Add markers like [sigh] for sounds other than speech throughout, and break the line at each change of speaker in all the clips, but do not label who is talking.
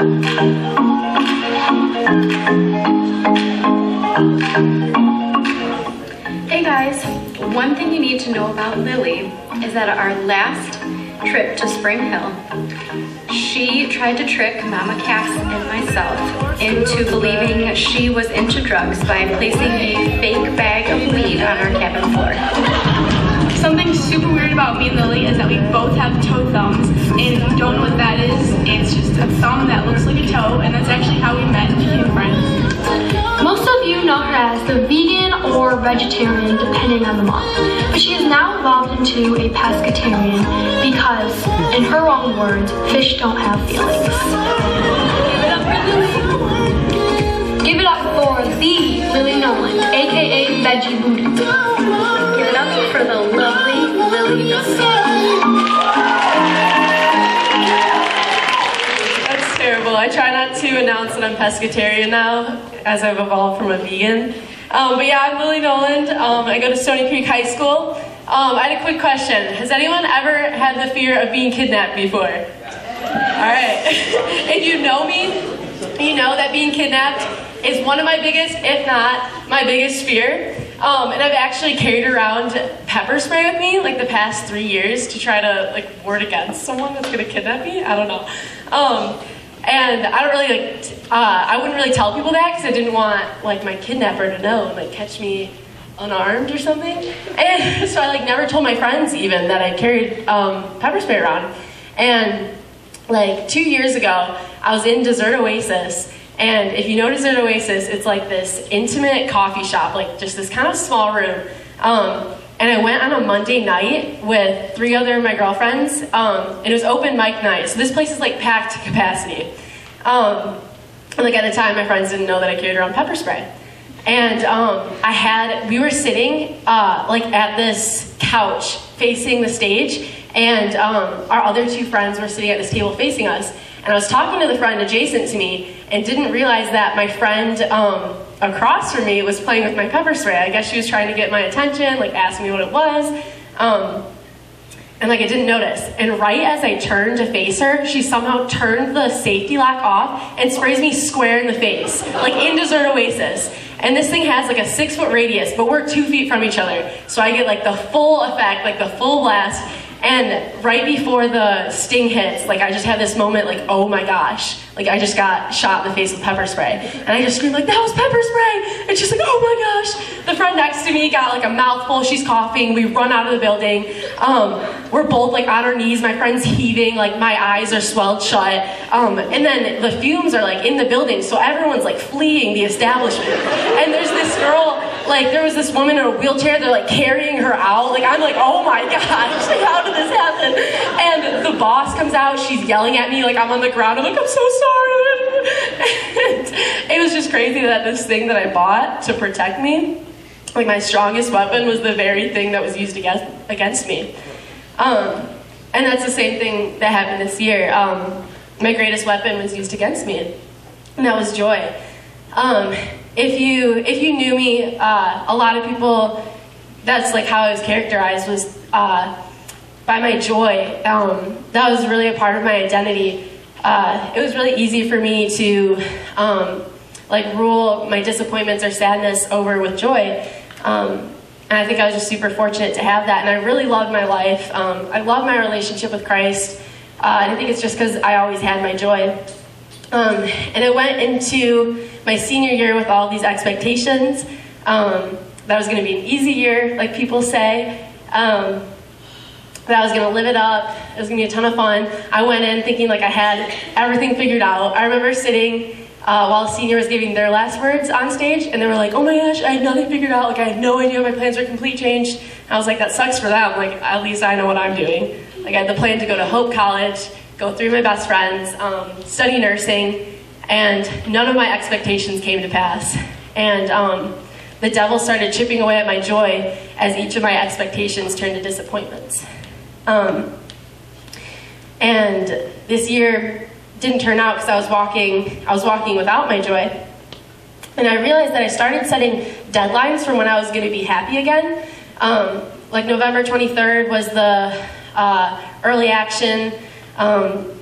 Hey guys, one thing you need to know about Lily is that our last trip to Spring Hill, she tried to trick Mama Cass and myself into believing she was into drugs by placing a fake bag of weed on our cabin floor.
Something super weird about me and Lily is that we both have toe thumbs, and don't know what that is, it's just a thumb that looks like a toe, and that's actually how we met and became friends.
Most of you know her as the vegan or vegetarian, depending on the month. But she has now evolved into a pescatarian because, in her own words, fish don't have feelings. Give it up for the Lily Nowland, aka Veggie Booty.
Give it up for the lovely Lily
That's I try not to announce that I'm pescatarian now, as I've evolved from a vegan. Um, but yeah, I'm Lily Nowland. Um, I go to Stoney Creek High School. Um, I had a quick question. Has anyone ever had the fear of being kidnapped before? All right. [laughs] if you know me, you know that being kidnapped is one of my biggest, if not my biggest fear. Um, and I've actually carried around pepper spray with me like the past three years to try to like ward against someone that's gonna kidnap me. I don't know. Um, and I don't really like, uh, I wouldn't really tell people that because I didn't want like my kidnapper to know and like catch me unarmed or something. And [laughs] so I like never told my friends even that I carried um, pepper spray around. And like two years ago, I was in Desert Oasis. And if you know Desert Oasis, it's like this intimate coffee shop, like just this kind of small room. Um, and I went on a Monday night with three other of my girlfriends. Um, and it was open mic night. So this place is like packed to capacity. Um, and like at the time, my friends didn't know that I carried around pepper spray. And um, I had, we were sitting uh, like at this couch facing the stage, and um, our other two friends were sitting at this table facing us. And I was talking to the friend adjacent to me, and didn't realize that my friend um, across from me was playing with my pepper spray. I guess she was trying to get my attention, like ask me what it was. Um, and like I didn't notice. And right as I turned to face her, she somehow turned the safety lock off and sprays me square in the face, like in Desert Oasis. And this thing has like a six foot radius, but we're two feet from each other. So I get like the full effect, like the full blast. And right before the sting hits, like I just had this moment like, oh my gosh, like I just got shot in the face with pepper spray. And I just screamed like, that was pepper spray! And she's like, oh my gosh. The friend next to me got like a mouthful, she's coughing, we run out of the building. Um, we're both like on our knees, my friend's heaving, like my eyes are swelled shut. Um, and then the fumes are like in the building, so everyone's like fleeing the establishment. And there's this girl, like there was this woman in a wheelchair, they're like carrying her out. Like I'm like, oh my [laughs] gosh, like how did this happen? And the boss comes out, she's yelling at me like I'm on the ground. I'm like, I'm so sorry. [laughs] And it was just crazy that this thing that I bought to protect me, like my strongest weapon, was the very thing that was used against against me. Um, and that's the same thing that happened this year. Um, my greatest weapon was used against me, and that was joy. Um, if you if you knew me, uh, a lot of people, that's like how I was characterized was uh, by my joy. Um, that was really a part of my identity. Uh, it was really easy for me to um, like rule my disappointments or sadness over with joy. Um, and I think I was just super fortunate to have that. And I really loved my life. Um, I love my relationship with Christ. Uh, and I think it's just because I always had my joy. Um, and I went into my senior year with all these expectations. Um, that was going to be an easy year, like people say. Um, that I was going to live it up. It was going to be a ton of fun. I went in thinking like I had everything figured out. I remember sitting uh, while senior was giving their last words on stage, and they were like, "Oh my gosh, I had nothing figured out. Like I had no idea. My plans were complete changed." And I was like, "That sucks for them. Like at least I know what I'm doing." Like I had the plan to go to Hope College, go through my best friends, um, study nursing, and none of my expectations came to pass. And um, the devil started chipping away at my joy as each of my expectations turned to disappointments. Um, and this year didn't turn out because I was walking, I was walking without my joy. And I realized that I started setting deadlines from when I was going to be happy again. Um, like November 23rd was the uh, early action. Um,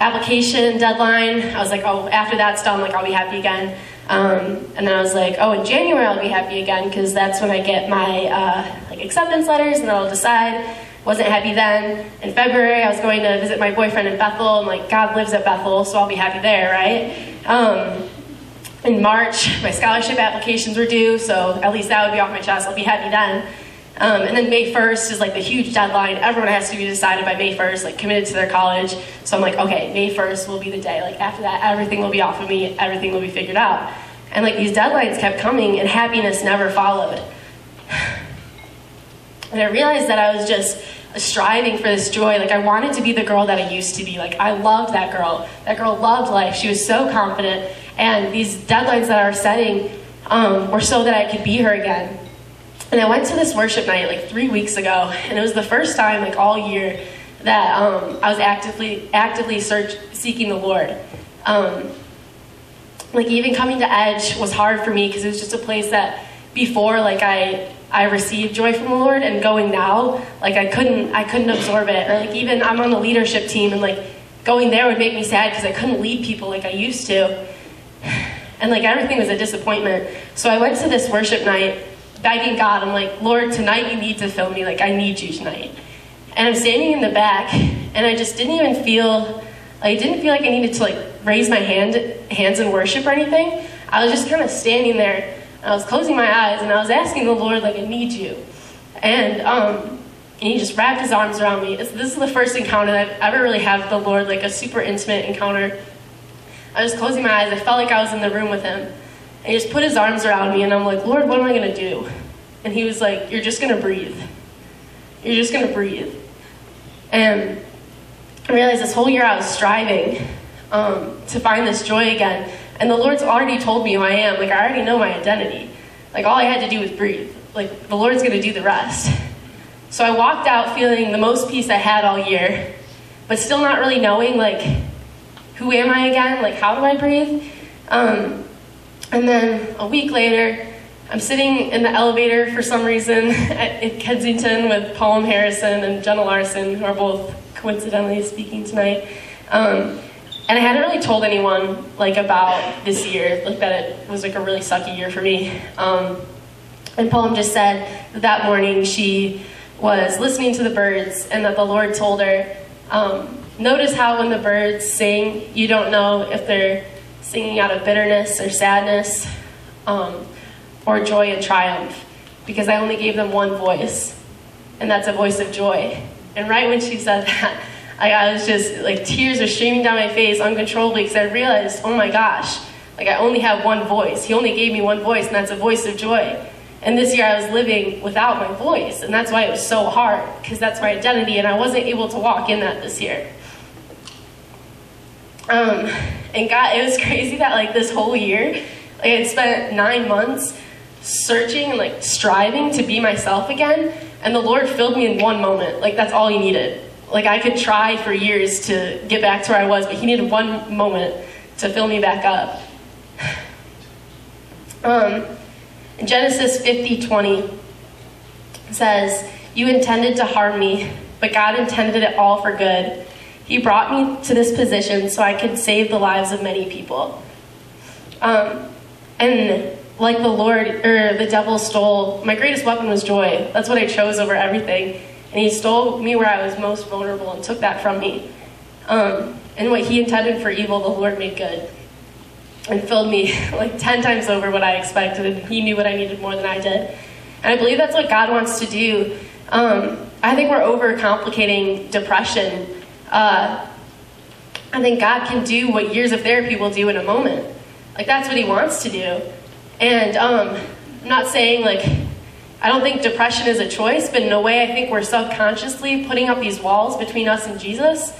application deadline. I was like, oh, after that's done, like I'll be happy again. Um, and then I was like, oh, in January I'll be happy again because that's when I get my uh, like acceptance letters, and then I'll decide. Wasn't happy then. In February, I was going to visit my boyfriend in Bethel, and like God lives at Bethel, so I'll be happy there, right? Um, in March, my scholarship applications were due, so at least that would be off my chest. I'll be happy then. Um, and then May 1st is like the huge deadline. Everyone has to be decided by May 1st, like committed to their college. So I'm like, okay, May 1st will be the day. Like after that, everything will be off of me. Everything will be figured out. And like these deadlines kept coming, and happiness never followed. [sighs] And I realized that I was just striving for this joy. Like I wanted to be the girl that I used to be. Like I loved that girl. That girl loved life. She was so confident. And these deadlines that I was setting um, were so that I could be her again. And I went to this worship night like three weeks ago, and it was the first time like all year that um, I was actively actively search seeking the Lord. Um, like even coming to Edge was hard for me because it was just a place that before like I I received joy from the Lord, and going now like I couldn't I couldn't absorb it. Or like even I'm on the leadership team, and like going there would make me sad because I couldn't lead people like I used to. [sighs] And like everything was a disappointment. So I went to this worship night begging God, I'm like, Lord, tonight you need to fill me. Like, I need you tonight. And I'm standing in the back, and I just didn't even feel, I didn't feel like I needed to like raise my hand, hands in worship or anything. I was just kind of standing there, and I was closing my eyes, and I was asking the Lord, like, I need you. And, um, and he just wrapped his arms around me. This is the first encounter that I've ever really had with the Lord, like a super intimate encounter. I was closing my eyes. I felt like I was in the room with him. And he just put his arms around me, and I'm like, Lord, what am I going to do? And he was like, You're just going to breathe. You're just going to breathe. And I realized this whole year I was striving um, to find this joy again. And the Lord's already told me who I am. Like, I already know my identity. Like, all I had to do was breathe. Like, the Lord's going to do the rest. So I walked out feeling the most peace I had all year, but still not really knowing, like, who am I again? Like, how do I breathe? Um, and then a week later, I'm sitting in the elevator for some reason [laughs] at, in Kensington with Paul Harrison and Jenna Larson, who are both coincidentally speaking tonight. Um, and I hadn't really told anyone like about this year, like that it was like a really sucky year for me. Um, and Paul just said that, that morning she was listening to the birds and that the Lord told her, um, notice how when the birds sing, you don't know if they're singing out of bitterness or sadness um, or joy and triumph because I only gave them one voice, and that's a voice of joy. And right when she said that, [laughs] I, was just like tears were streaming down my face uncontrollably because I realized, oh my gosh, like I only have one voice. He only gave me one voice, and that's a voice of joy. And this year I was living without my voice, and that's why it was so hard because that's my identity, and I wasn't able to walk in that this year. Um, and God, it was [laughs] crazy that like this whole year, like I spent nine months searching and like striving to be myself again, and the Lord filled me in one moment. Like that's all He needed. Like I could try for years to get back to where I was, but He needed one moment to fill me back up. [sighs] Um, Genesis 50 20 says, You intended to harm me, but God intended it all for good he brought me to this position so I could save the lives of many people. Um, and like the Lord, or the devil stole, my greatest weapon was joy. That's what I chose over everything. And he stole me where I was most vulnerable and took that from me. Um, and what he intended for evil, the Lord made good. And filled me [laughs] like 10 times over what I expected. And he knew what I needed more than I did. And I believe that's what God wants to do. Um, I think we're overcomplicating depression uh, I think God can do what years of therapy will do in a moment. Like, that's what He wants to do. And um, I'm not saying, like, I don't think depression is a choice, but in a way, I think we're subconsciously putting up these walls between us and Jesus.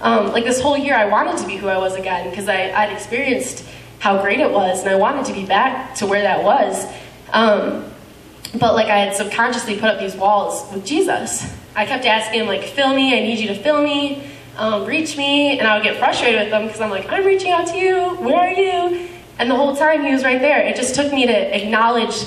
Um, like, this whole year, I wanted to be who I was again because I'd experienced how great it was, and I wanted to be back to where that was. Um, but, like, I had subconsciously put up these walls with Jesus. I kept asking him, like, fill me, I need you to fill me um, reach me, and I would get frustrated with them because I'm like, I'm reaching out to you, where are you? And the whole time he was right there. It just took me to acknowledge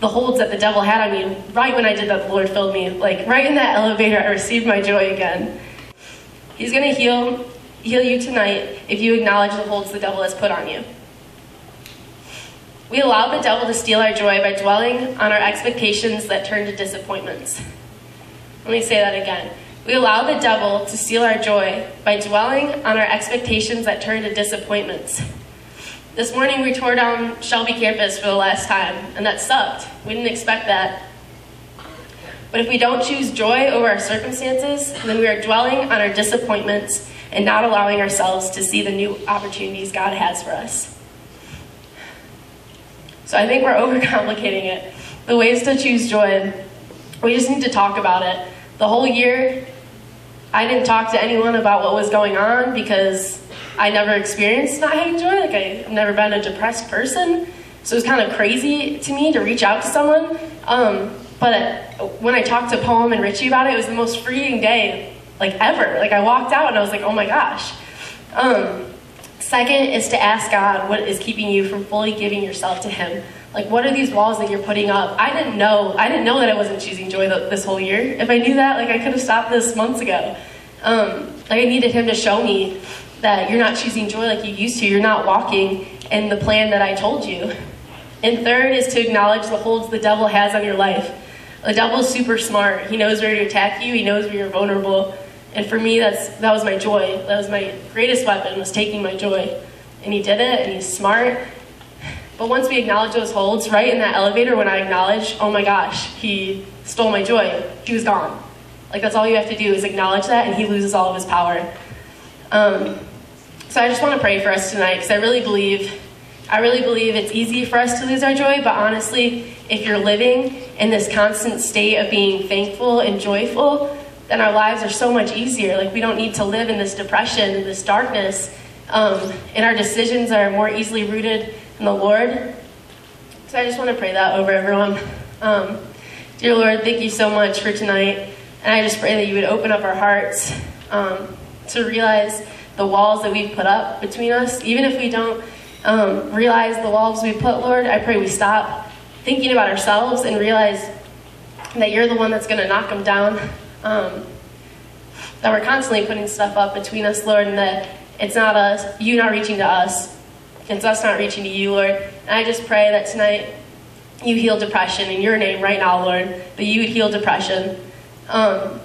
the holds that the devil had on me. Right when I did that, the Lord filled me. Like right in that elevator, I received my joy again. He's gonna heal. heal you tonight if you acknowledge the holds the devil has put on you. We allow the devil to steal our joy by dwelling on our expectations that turn to disappointments. Let me say that again. We allow the devil to steal our joy by dwelling on our expectations that turn to disappointments. This morning we tore down Shelby campus for the last time, and that sucked. We didn't expect that. But if we don't choose joy over our circumstances, then we are dwelling on our disappointments and not allowing ourselves to see the new opportunities God has for us. So I think we're [laughs] overcomplicating it. The ways to choose joy, we just need to talk about it. The whole year, I didn't talk to anyone about what was going on because I never experienced not having joy. Like I've never been a depressed person. So it was kind of crazy to me to reach out to someone. Um, but when I talked to Poem and Richie about it, it was the most freeing day like ever. Like I walked out and I was like, oh my gosh. Um, second is to ask God what is keeping you from fully giving yourself to Him. Like, what are these walls that you're putting up? I didn't know. I didn't know that I wasn't choosing joy this whole year. If I knew that, like, I could have stopped this months ago. Um, like, I needed Him to show me that you're not choosing joy like you used to. You're not walking in the plan that I told you. And third is to acknowledge the holds the devil has on your life. The devil's super smart. He knows where to attack you. He knows where you're vulnerable. And for me, that's that was my joy. That was my greatest weapon was taking my joy. And he did it, and he's smart. But once we acknowledge those holds, right in that elevator, when I acknowledge, oh my gosh, he stole my joy, he was gone. Like that's all you have to do is acknowledge that, and he loses all of his power. Um, so I just want to pray for us tonight because I really believe, I really believe it's easy for us to lose our joy. But honestly, if you're living in this constant state of being thankful and joyful, then our lives are so much easier. Like we don't need to live in this depression, this darkness, um, and our decisions are more easily rooted in the Lord. So I just want to pray that over everyone. Um, dear Lord, thank you so much for tonight, and I just pray that you would open up our hearts um, to realize the walls that we've put up between us, even if we don't um, realize the walls we put, Lord. I pray we stop thinking about ourselves and realize that you're the one that's going to knock them down um, that we're constantly putting stuff up between us, Lord, and that it's not us, you not reaching to us, it's us not reaching to you, Lord. And I just pray that tonight you heal depression in your name right now, Lord, that you would heal depression. Um,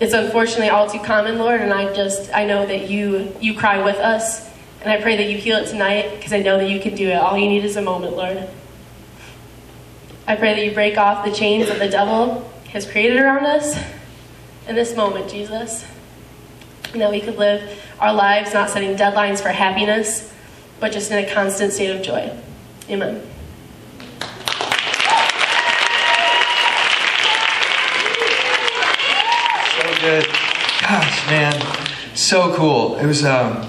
it's unfortunately all too common, Lord, and I just, I know that you, you cry with us, and I pray that you heal it tonight because I know that you can do it. All you need is a moment, Lord. I pray that you break off the chains that the devil has created around us in this moment, Jesus. And that we could live our lives not setting deadlines for happiness, but just in a constant state of joy. Amen.
So good. Gosh, man, so cool. It was. Um,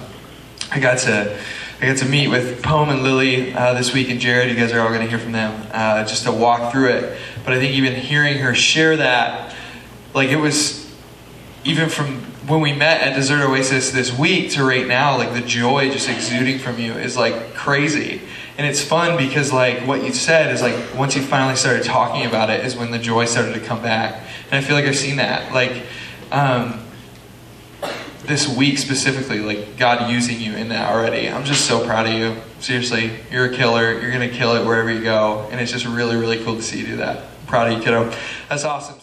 I got to. I got to meet with Poem and Lily uh, this week, and Jared. You guys are all going to hear from them uh, just to walk through it. But I think even hearing her share that, like it was, even from when we met at Desert Oasis this week to right now, like the joy just exuding from you is like crazy. And it's fun because like what you said is like once you finally started talking about it is when the joy started to come back. And I feel like I've seen that. Like um, this week specifically, like God using you in that already. I'm just so proud of you. Seriously, you're a killer. You're gonna kill it wherever you go. And it's just really, really cool to see you do that proud of you, kiddo. That's awesome.